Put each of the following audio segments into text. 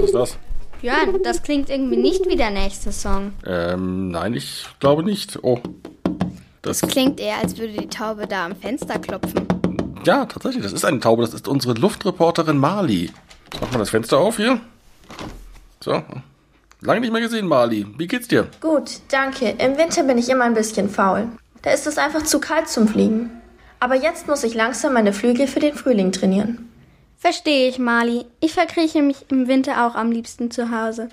Was ist das? Björn, das klingt irgendwie nicht wie der nächste Song. Ähm, nein, ich glaube nicht. Oh. Das klingt eher, als würde die Taube da am Fenster klopfen. Ja, tatsächlich, das ist eine Taube. Das ist unsere Luftreporterin Marli. Mach mal das Fenster auf hier. So. Lange nicht mehr gesehen, Marli. Wie geht's dir? Gut, danke. Im Winter bin ich immer ein bisschen faul. Da ist es einfach zu kalt zum Fliegen. Aber jetzt muss ich langsam meine Flügel für den Frühling trainieren. Verstehe ich, Marli. Ich verkrieche mich im Winter auch am liebsten zu Hause.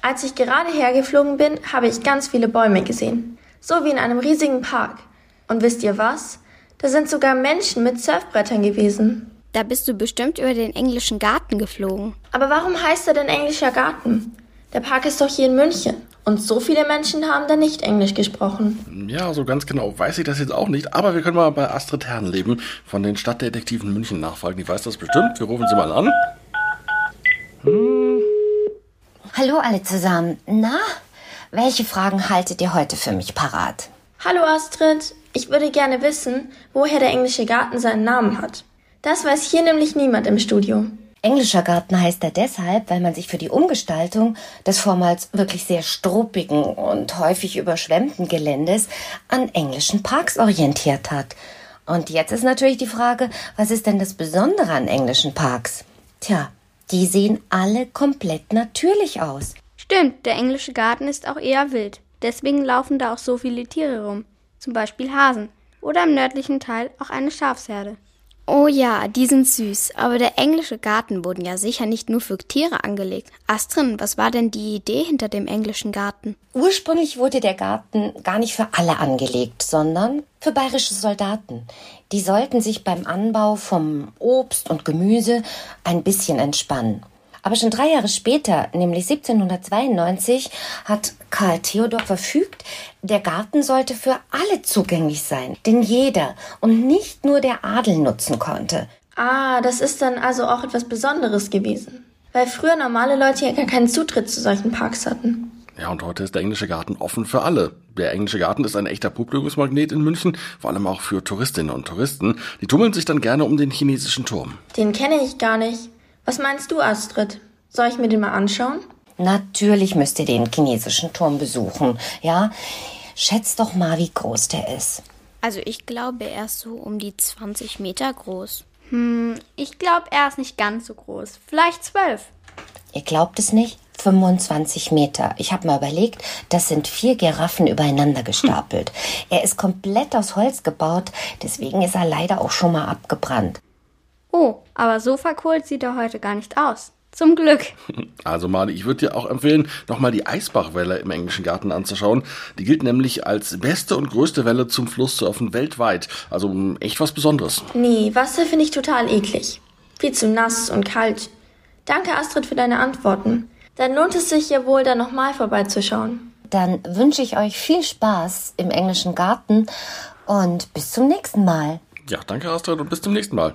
Als ich gerade hergeflogen bin, habe ich ganz viele Bäume gesehen. So wie in einem riesigen Park. Und wisst ihr was? Da sind sogar Menschen mit Surfbrettern gewesen. Da bist du bestimmt über den englischen Garten geflogen. Aber warum heißt er denn englischer Garten? Der Park ist doch hier in München. Und so viele Menschen haben da nicht Englisch gesprochen. Ja, so ganz genau weiß ich das jetzt auch nicht. Aber wir können mal bei Astrid Herrenleben von den Stadtdetektiven München nachfragen. Die weiß das bestimmt. Wir rufen sie mal an. Hm. Hallo alle zusammen. Na, welche Fragen haltet ihr heute für mich parat? Hallo Astrid. Ich würde gerne wissen, woher der englische Garten seinen Namen hat. Das weiß hier nämlich niemand im Studio. Englischer Garten heißt er deshalb, weil man sich für die Umgestaltung des vormals wirklich sehr struppigen und häufig überschwemmten Geländes an englischen Parks orientiert hat. Und jetzt ist natürlich die Frage, was ist denn das Besondere an englischen Parks? Tja, die sehen alle komplett natürlich aus. Stimmt, der englische Garten ist auch eher wild. Deswegen laufen da auch so viele Tiere rum. Zum Beispiel Hasen. Oder im nördlichen Teil auch eine Schafsherde. Oh ja, die sind süß. Aber der englische Garten wurden ja sicher nicht nur für Tiere angelegt. Astrid, was war denn die Idee hinter dem englischen Garten? Ursprünglich wurde der Garten gar nicht für alle angelegt, sondern für bayerische Soldaten. Die sollten sich beim Anbau vom Obst und Gemüse ein bisschen entspannen. Aber schon drei Jahre später, nämlich 1792, hat Karl Theodor verfügt, der Garten sollte für alle zugänglich sein, den jeder und nicht nur der Adel nutzen konnte. Ah, das ist dann also auch etwas Besonderes gewesen, weil früher normale Leute ja gar keinen Zutritt zu solchen Parks hatten. Ja, und heute ist der englische Garten offen für alle. Der englische Garten ist ein echter Publikumsmagnet in München, vor allem auch für Touristinnen und Touristen. Die tummeln sich dann gerne um den chinesischen Turm. Den kenne ich gar nicht. Was meinst du, Astrid? Soll ich mir den mal anschauen? Natürlich müsst ihr den chinesischen Turm besuchen, ja? Schätzt doch mal, wie groß der ist. Also ich glaube, er ist so um die 20 Meter groß. Hm, ich glaube, er ist nicht ganz so groß. Vielleicht zwölf. Ihr glaubt es nicht? 25 Meter. Ich habe mal überlegt, das sind vier Giraffen übereinander gestapelt. Hm. Er ist komplett aus Holz gebaut, deswegen ist er leider auch schon mal abgebrannt. Oh, aber so verkohlt sieht er heute gar nicht aus. Zum Glück. Also Mali, ich würde dir auch empfehlen, nochmal die Eisbachwelle im englischen Garten anzuschauen. Die gilt nämlich als beste und größte Welle zum Flusssurfen weltweit. Also echt was Besonderes. Nee, Wasser finde ich total eklig. Viel zu nass und kalt. Danke, Astrid, für deine Antworten. Dann lohnt es sich ja wohl, da nochmal vorbeizuschauen. Dann wünsche ich euch viel Spaß im englischen Garten und bis zum nächsten Mal. Ja, danke, Astrid, und bis zum nächsten Mal.